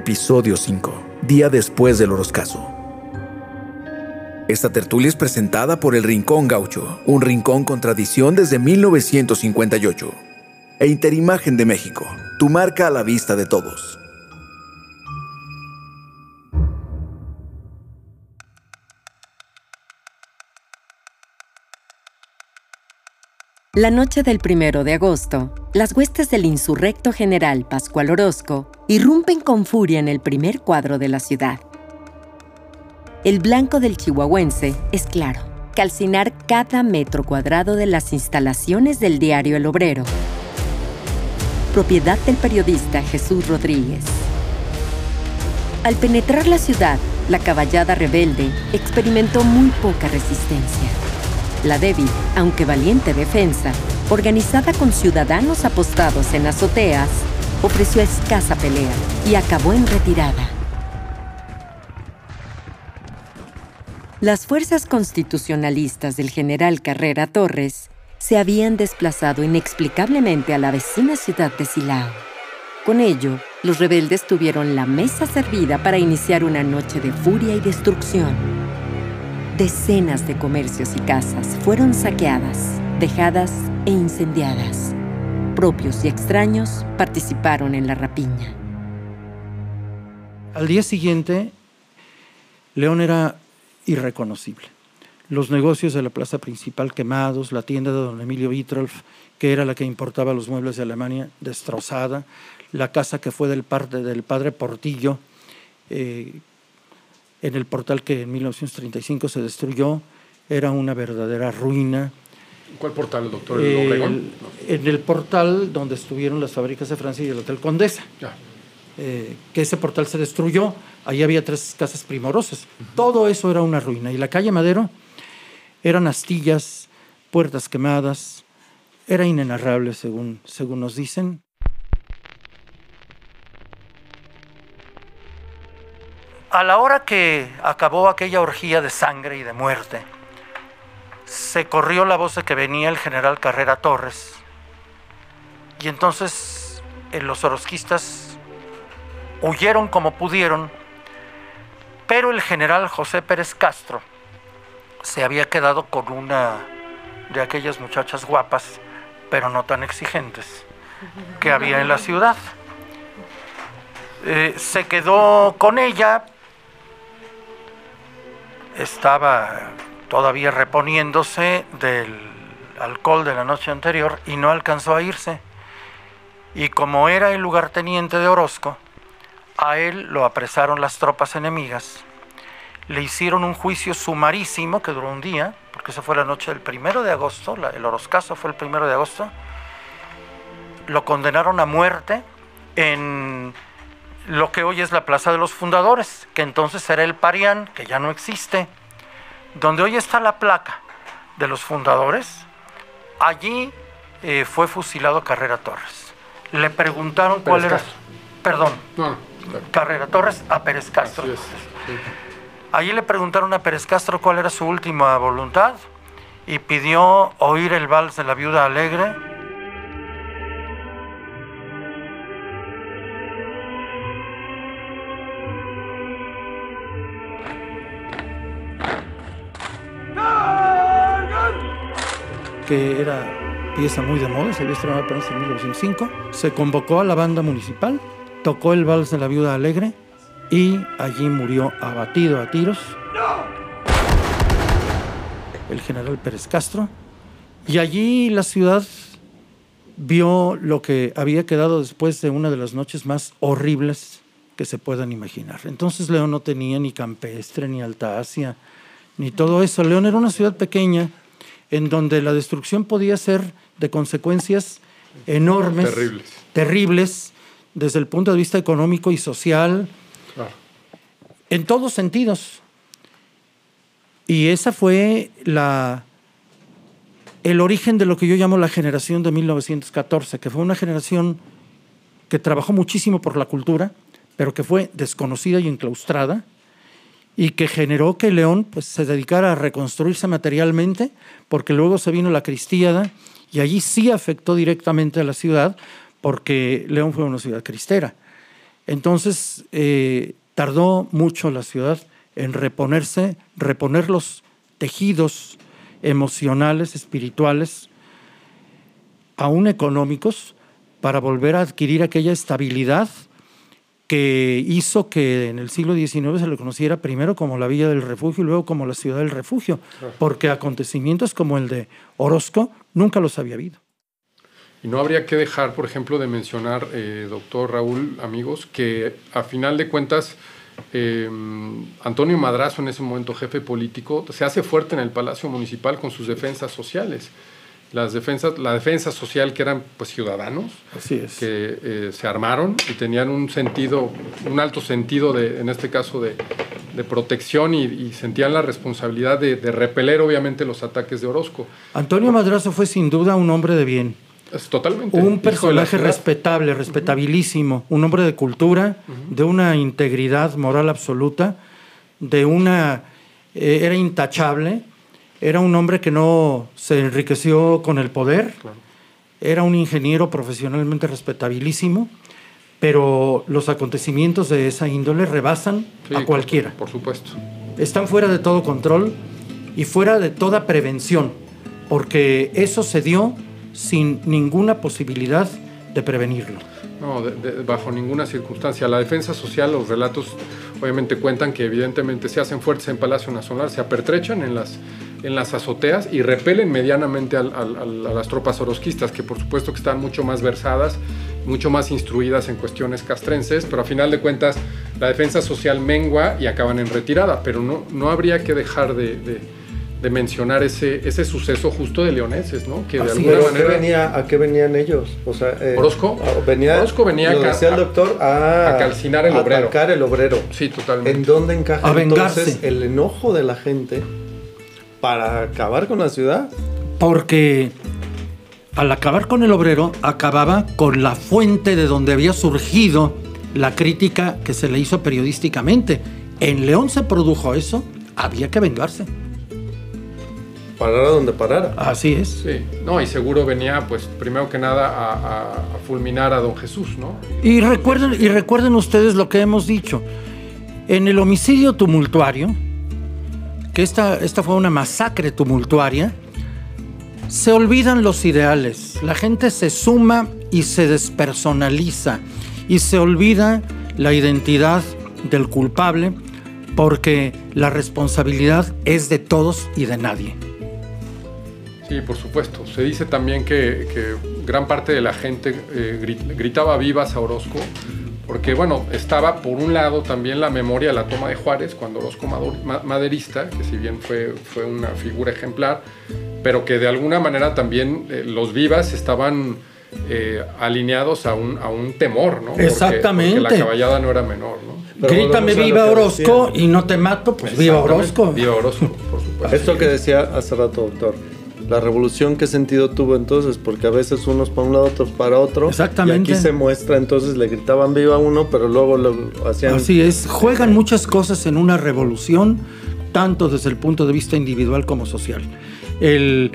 Episodio 5. Día después del Oroscaso. Esta tertulia es presentada por el Rincón Gaucho, un rincón con tradición desde 1958. E Interimagen de México, tu marca a la vista de todos. La noche del primero de agosto, las huestes del insurrecto general Pascual Orozco irrumpen con furia en el primer cuadro de la ciudad. El blanco del chihuahuense es claro, calcinar cada metro cuadrado de las instalaciones del diario El Obrero, propiedad del periodista Jesús Rodríguez. Al penetrar la ciudad, la caballada rebelde experimentó muy poca resistencia. La débil, aunque valiente defensa, organizada con ciudadanos apostados en azoteas, ofreció escasa pelea y acabó en retirada. Las fuerzas constitucionalistas del general Carrera Torres se habían desplazado inexplicablemente a la vecina ciudad de Silao. Con ello, los rebeldes tuvieron la mesa servida para iniciar una noche de furia y destrucción. Decenas de comercios y casas fueron saqueadas, dejadas e incendiadas. Propios y extraños participaron en la rapiña. Al día siguiente, León era irreconocible. Los negocios de la plaza principal quemados, la tienda de don Emilio Vitrolf, que era la que importaba los muebles de Alemania, destrozada, la casa que fue del, padre Portillo, eh, en el portal que en 1935 se destruyó, era una verdadera ruina. ¿Cuál portal, doctor? ¿El En el portal donde estuvieron las fábricas de Francia y el Hotel Condesa. Eh, que ese portal se destruyó, ahí había tres casas primorosas. Todo eso era una ruina. Y la calle Madero eran astillas, puertas quemadas, era inenarrable según, según nos dicen. A la hora que acabó aquella orgía de sangre y de muerte, se corrió la voz de que venía el general Carrera Torres. Y entonces eh, los orosquistas huyeron como pudieron, pero el general José Pérez Castro se había quedado con una de aquellas muchachas guapas, pero no tan exigentes, que había en la ciudad. Eh, se quedó con ella, estaba todavía reponiéndose del alcohol de la noche anterior y no alcanzó a irse. Y como era el lugarteniente de Orozco, a él lo apresaron las tropas enemigas, le hicieron un juicio sumarísimo que duró un día, porque eso fue la noche del primero de agosto, el Orozcaso fue el primero de agosto, lo condenaron a muerte en lo que hoy es la Plaza de los Fundadores, que entonces era el Parián, que ya no existe, donde hoy está la placa de los fundadores, allí eh, fue fusilado Carrera Torres. Le preguntaron cuál era... Perdón. Carrera Torres a Pérez Castro. Allí le preguntaron a Pérez Castro cuál era su última voluntad y pidió oír el vals de la viuda alegre que era pieza muy de moda, se había estrenado apenas en 1905. Se convocó a la banda municipal, tocó el vals de la viuda alegre y allí murió abatido a tiros el general Pérez Castro. Y allí la ciudad vio lo que había quedado después de una de las noches más horribles que se puedan imaginar. Entonces León no tenía ni campestre, ni altacia, ni todo eso. León era una ciudad pequeña en donde la destrucción podía ser de consecuencias enormes, terribles, terribles desde el punto de vista económico y social, en todos sentidos. Y esa fue la, el origen de lo que yo llamo la generación de 1914, que fue una generación que trabajó muchísimo por la cultura, pero que fue desconocida y enclaustrada, y que generó que León pues, se dedicara a reconstruirse materialmente, porque luego se vino la cristiada y allí sí afectó directamente a la ciudad, porque León fue una ciudad cristera. Entonces, eh, tardó mucho la ciudad en reponerse, reponer los tejidos emocionales, espirituales, aún económicos, para volver a adquirir aquella estabilidad que hizo que en el siglo XIX se le conociera primero como la Villa del Refugio y luego como la Ciudad del Refugio, porque acontecimientos como el de Orozco nunca los había habido. Y no habría que dejar, por ejemplo, de mencionar, eh, doctor Raúl, amigos, que a final de cuentas, eh, Antonio Madrazo, en ese momento jefe político, se hace fuerte en el Palacio Municipal con sus defensas sociales. Las defensas, la defensa social que eran pues ciudadanos, que eh, se armaron y tenían un sentido, un alto sentido de, en este caso de, protección y, sentían la responsabilidad de, de repeler obviamente los ataques de Orozco. Antonio Madrazo fue sin duda un hombre de bien. Totalmente. Un personaje respetable, respetabilísimo, un hombre de cultura, de una integridad moral absoluta, de una... Eh, era intachable, era un hombre que no se enriqueció con el poder, era un ingeniero profesionalmente respetabilísimo, pero los acontecimientos de esa índole rebasan a cualquiera. por supuesto. Están fuera de todo control y fuera de toda prevención, porque eso se dio sin ninguna posibilidad de prevenirlo. No, bajo ninguna circunstancia. La defensa social, los relatos obviamente cuentan que evidentemente se hacen fuertes en Palacio Nacional, se apertrechan en las, en las azoteas y repelen medianamente a las tropas orosquistas, que por supuesto que están mucho más versadas, mucho más instruidas en cuestiones castrenses, pero a final de cuentas la defensa social mengua y acaban en retirada, pero no, no habría que dejar de de mencionar ese, ese suceso justo de leoneses, ¿no? Que de alguna manera... venía, ¿A qué venían ellos? O sea, eh, ¿Orozco? Venía, Orozco venía lo decía el doctor, a, a calcinar el obrero. A el obrero. Sí, totalmente. ¿En dónde encaja entonces el enojo de la gente para acabar con la ciudad? Porque al acabar con el obrero, acababa con la fuente de donde había surgido la crítica que se le hizo periodísticamente. En León se produjo eso, había que vengarse parara donde parara. Así es. Sí, no, y seguro venía, pues, primero que nada, a, fulminar a don Jesús, ¿no? Y recuerden, y recuerden ustedes lo que hemos dicho. En el homicidio tumultuario, que esta, esta fue una masacre tumultuaria, se olvidan los ideales. La gente se suma y se despersonaliza y se olvida la identidad del culpable porque la responsabilidad es de todos y de nadie. Sí, por supuesto. Se dice también que, gran parte de la gente eh, gritaba vivas a Orozco, porque bueno, estaba por un lado también la memoria de la toma de Juárez, cuando Orozco maderista, que si bien fue, fue una figura ejemplar, pero que de alguna manera también eh, los vivas estaban eh, alineados a un, a un temor, ¿no? Exactamente. Porque, la caballada no era menor, ¿no? Grítame viva Orozco y no te mato, pues viva Orozco. Viva Orozco, por supuesto. Esto que decía hace rato, doctor la revolución qué sentido tuvo entonces, porque a veces unos para un lado, otros para otro. Exactamente. Y aquí se muestra, entonces le gritaban viva uno, pero luego lo hacían. Así es, juegan muchas cosas en una revolución, tanto desde el punto de vista individual como social. El,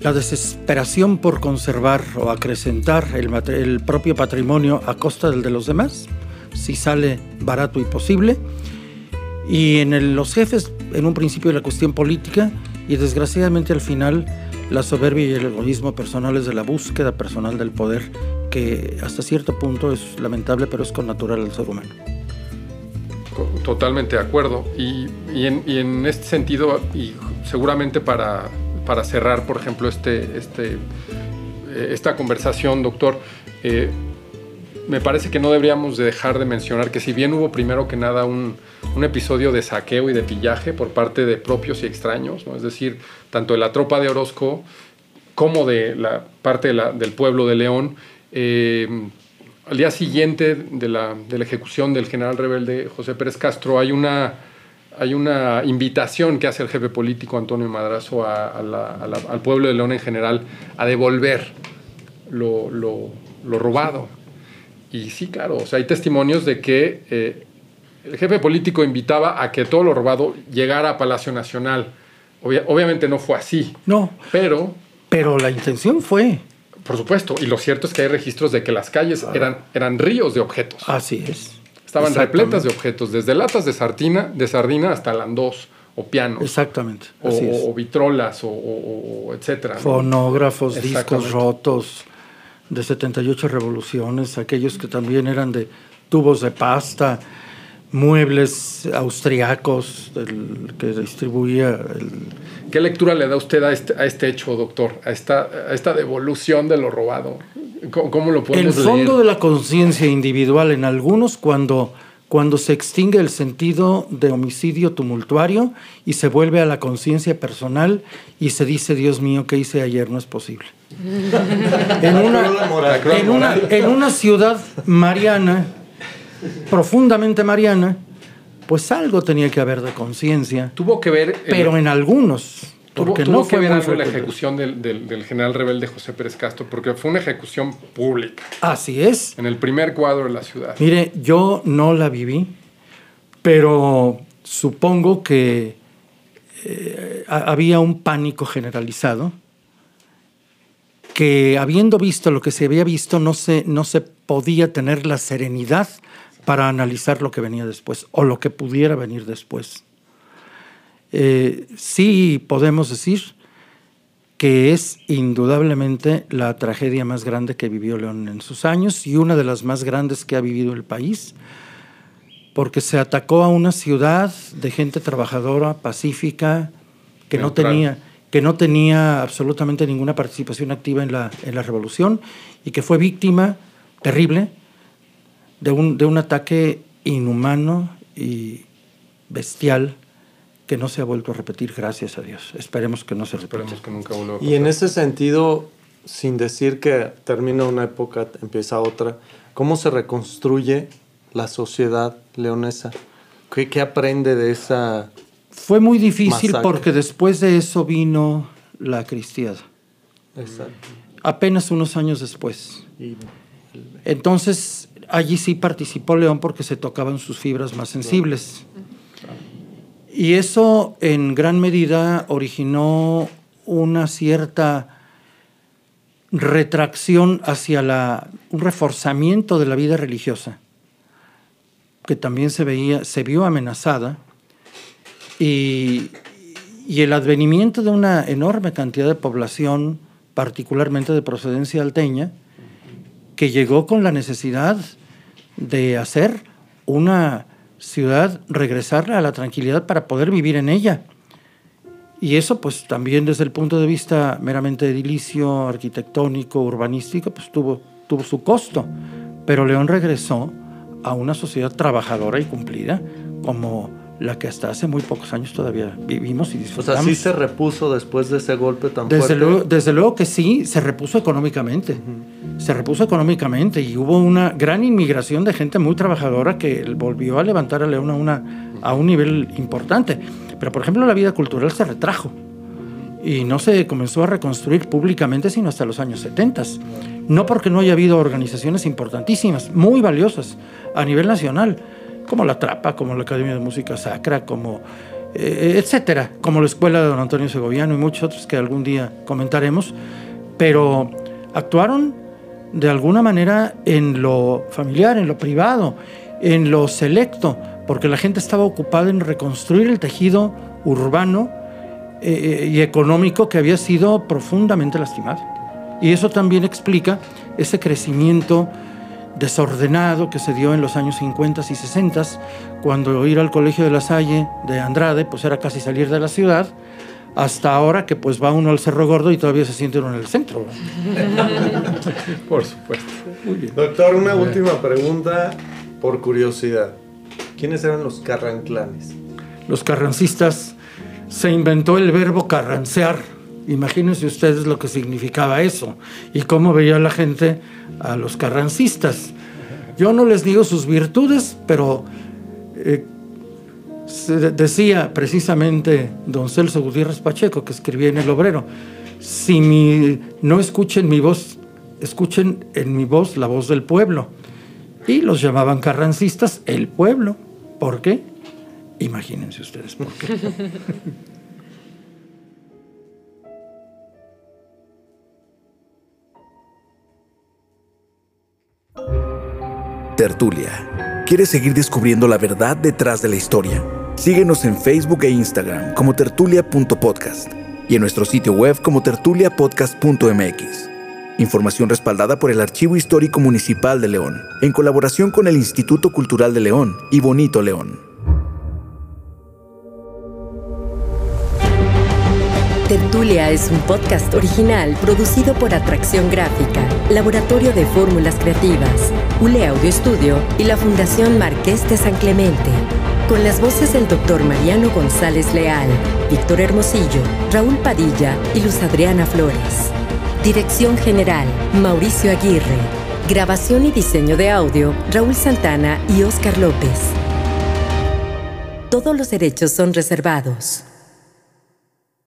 la desesperación por conservar o acrecentar el, el propio patrimonio a costa del de los demás, si sale barato y posible. Y en los jefes, en un principio, la cuestión política, y desgraciadamente al final la soberbia y el egoísmo personales de la búsqueda personal del poder, que hasta cierto punto es lamentable, pero es con natural al ser humano. Totalmente de acuerdo. Y, en, este sentido, y seguramente para, para cerrar, por ejemplo, este, este, eh, esta conversación, doctor, eh, me parece que no deberíamos de dejar de mencionar que si bien hubo primero que nada un, un episodio de saqueo y de pillaje por parte de propios y extraños, ¿no? es decir, tanto de la tropa de Orozco como de la parte del pueblo de León. Eh, al día siguiente de la, de la, ejecución del general rebelde José Pérez Castro hay una, hay una invitación que hace el jefe político Antonio Madrazo al pueblo de León en general a devolver lo, lo, lo robado. Y sí, claro, o sea, hay testimonios de que eh, el jefe político invitaba a que todo lo robado llegara a Palacio Nacional. obviamente no fue así. No. Pero. Pero la intención fue. Por supuesto. Y lo cierto es que hay registros de que las calles eran, eran ríos de objetos. Así es. Estaban repletas de objetos, desde latas de sardina, de sardina hasta landós o pianos. Exactamente. O, o vitrolas o, o- o etcétera. Fonógrafos, discos rotos de 78 revoluciones, aquellos que también eran de tubos de pasta, muebles austriacos que distribuía el, ¿Qué lectura le da usted a este, a este hecho, doctor? A esta, a esta devolución de lo robado. ¿Cómo, cómo lo el podemos fondo leer? de la conciencia individual en algunos cuando, cuando se extingue el sentido de homicidio tumultuario y se vuelve a la conciencia personal y se dice, Dios mío, ¿qué hice ayer? No es posible. en, una, en, en ciudad mariana, profundamente mariana, pues algo tenía que haber de conciencia, Tuvo que ver... el- pero en algunos, porque tuvo no que fue ver muy algo la ejecución del, del- del general rebelde José Pérez Castro, porque fue una ejecución pública, Así es. en el primer cuadro de la ciudad. Mire, yo no la viví, pero supongo que eh, ha- había un pánico generalizado que habiendo visto lo que se había visto no se, no se podía tener la serenidad para analizar lo que venía después o lo que pudiera venir después. Eh, sí podemos decir que es indudablemente la tragedia más grande que vivió León en sus años y una de las más grandes que ha vivido el país, porque se atacó a una ciudad de gente trabajadora, pacífica, que no tenía que no tenía absolutamente ninguna participación activa en la, en la revolución y que fue víctima terrible de un, de un ataque inhumano y bestial que no se ha vuelto a repetir, gracias a Dios. Esperemos que no se repita. Esperemos que nunca vuelva a Y en ese sentido, sin decir que termina una época, empieza otra, ¿cómo se reconstruye la sociedad leonesa? ¿Qué, qué aprende de esa... Fue muy difícil Masacre. porque después de eso vino la cristiada, Exacto. apenas unos años después. Entonces, allí sí participó León porque se tocaban sus fibras más sensibles. Y eso en gran medida originó una cierta retracción hacia la, un reforzamiento de la vida religiosa, que también se, veía, se vio amenazada, y, y el advenimiento de una enorme cantidad de población, particularmente de procedencia alteña, que llegó con la necesidad de hacer una ciudad, regresarla a la tranquilidad para poder vivir en ella. Y eso, pues también desde el punto de vista meramente edilicio, arquitectónico, urbanístico, pues tuvo, tuvo su costo. Pero León regresó a una sociedad trabajadora y cumplida, como la que hasta hace muy pocos años todavía vivimos y O disfrutamos. sea, sí se repuso después de ese golpe tan Desde fuerte. luego, desde luego que sí, se repuso económicamente. Se repuso económicamente y hubo una gran inmigración de gente muy trabajadora que volvió a levantar a León a, una, a un nivel importante. Pero, por ejemplo, la vida cultural se retrajo y no se comenzó a reconstruir públicamente sino hasta los años 70. No porque no haya habido organizaciones importantísimas, muy valiosas a nivel nacional, como la Trapa, como la Academia de Música Sacra, como eh, etcétera, como la Escuela de Don Antonio Segoviano y muchos otros que algún día comentaremos, pero actuaron de alguna manera en lo familiar, en lo privado, en lo selecto, porque la gente estaba ocupada en reconstruir el tejido urbano eh, y económico que había sido profundamente lastimado. Y eso también explica ese crecimiento desordenado que se dio en los años 50 y 60, cuando ir al Colegio de la Salle de Andrade pues era casi salir de la ciudad, hasta ahora que pues va uno al Cerro Gordo y todavía se siente uno en el centro. Por supuesto. Doctor, una última pregunta por curiosidad. ¿Quiénes eran los carranclanes? Los carrancistas se inventó el verbo carrancear. Imagínense ustedes lo que significaba eso y cómo veía la gente a los carrancistas. Yo no les digo sus virtudes, pero eh, decía precisamente don Celso Gutiérrez Pacheco, que escribía en El Obrero, si mi- no escuchen mi voz, escuchen en mi voz la voz del pueblo. Y los llamaban carrancistas el pueblo. ¿Por qué? Imagínense ustedes por qué. Tertulia. ¿Quieres seguir descubriendo la verdad detrás de la historia? Síguenos en Facebook e Instagram como tertulia.podcast y en nuestro sitio web como tertuliapodcast.mx. Información respaldada por el Archivo Histórico Municipal de León, en colaboración con el Instituto Cultural de León y Bonito León. Tertulia es un podcast original producido por Atracción Gráfica, Laboratorio de Fórmulas Creativas, ULE Audio Estudio y la Fundación Marqués de San Clemente. Con las voces del doctor Mariano González Leal, Víctor Hermosillo, Raúl Padilla y Luz Adriana Flores. Dirección General, Mauricio Aguirre. Grabación y diseño de audio, Raúl Santana y Óscar López. Todos los derechos son reservados.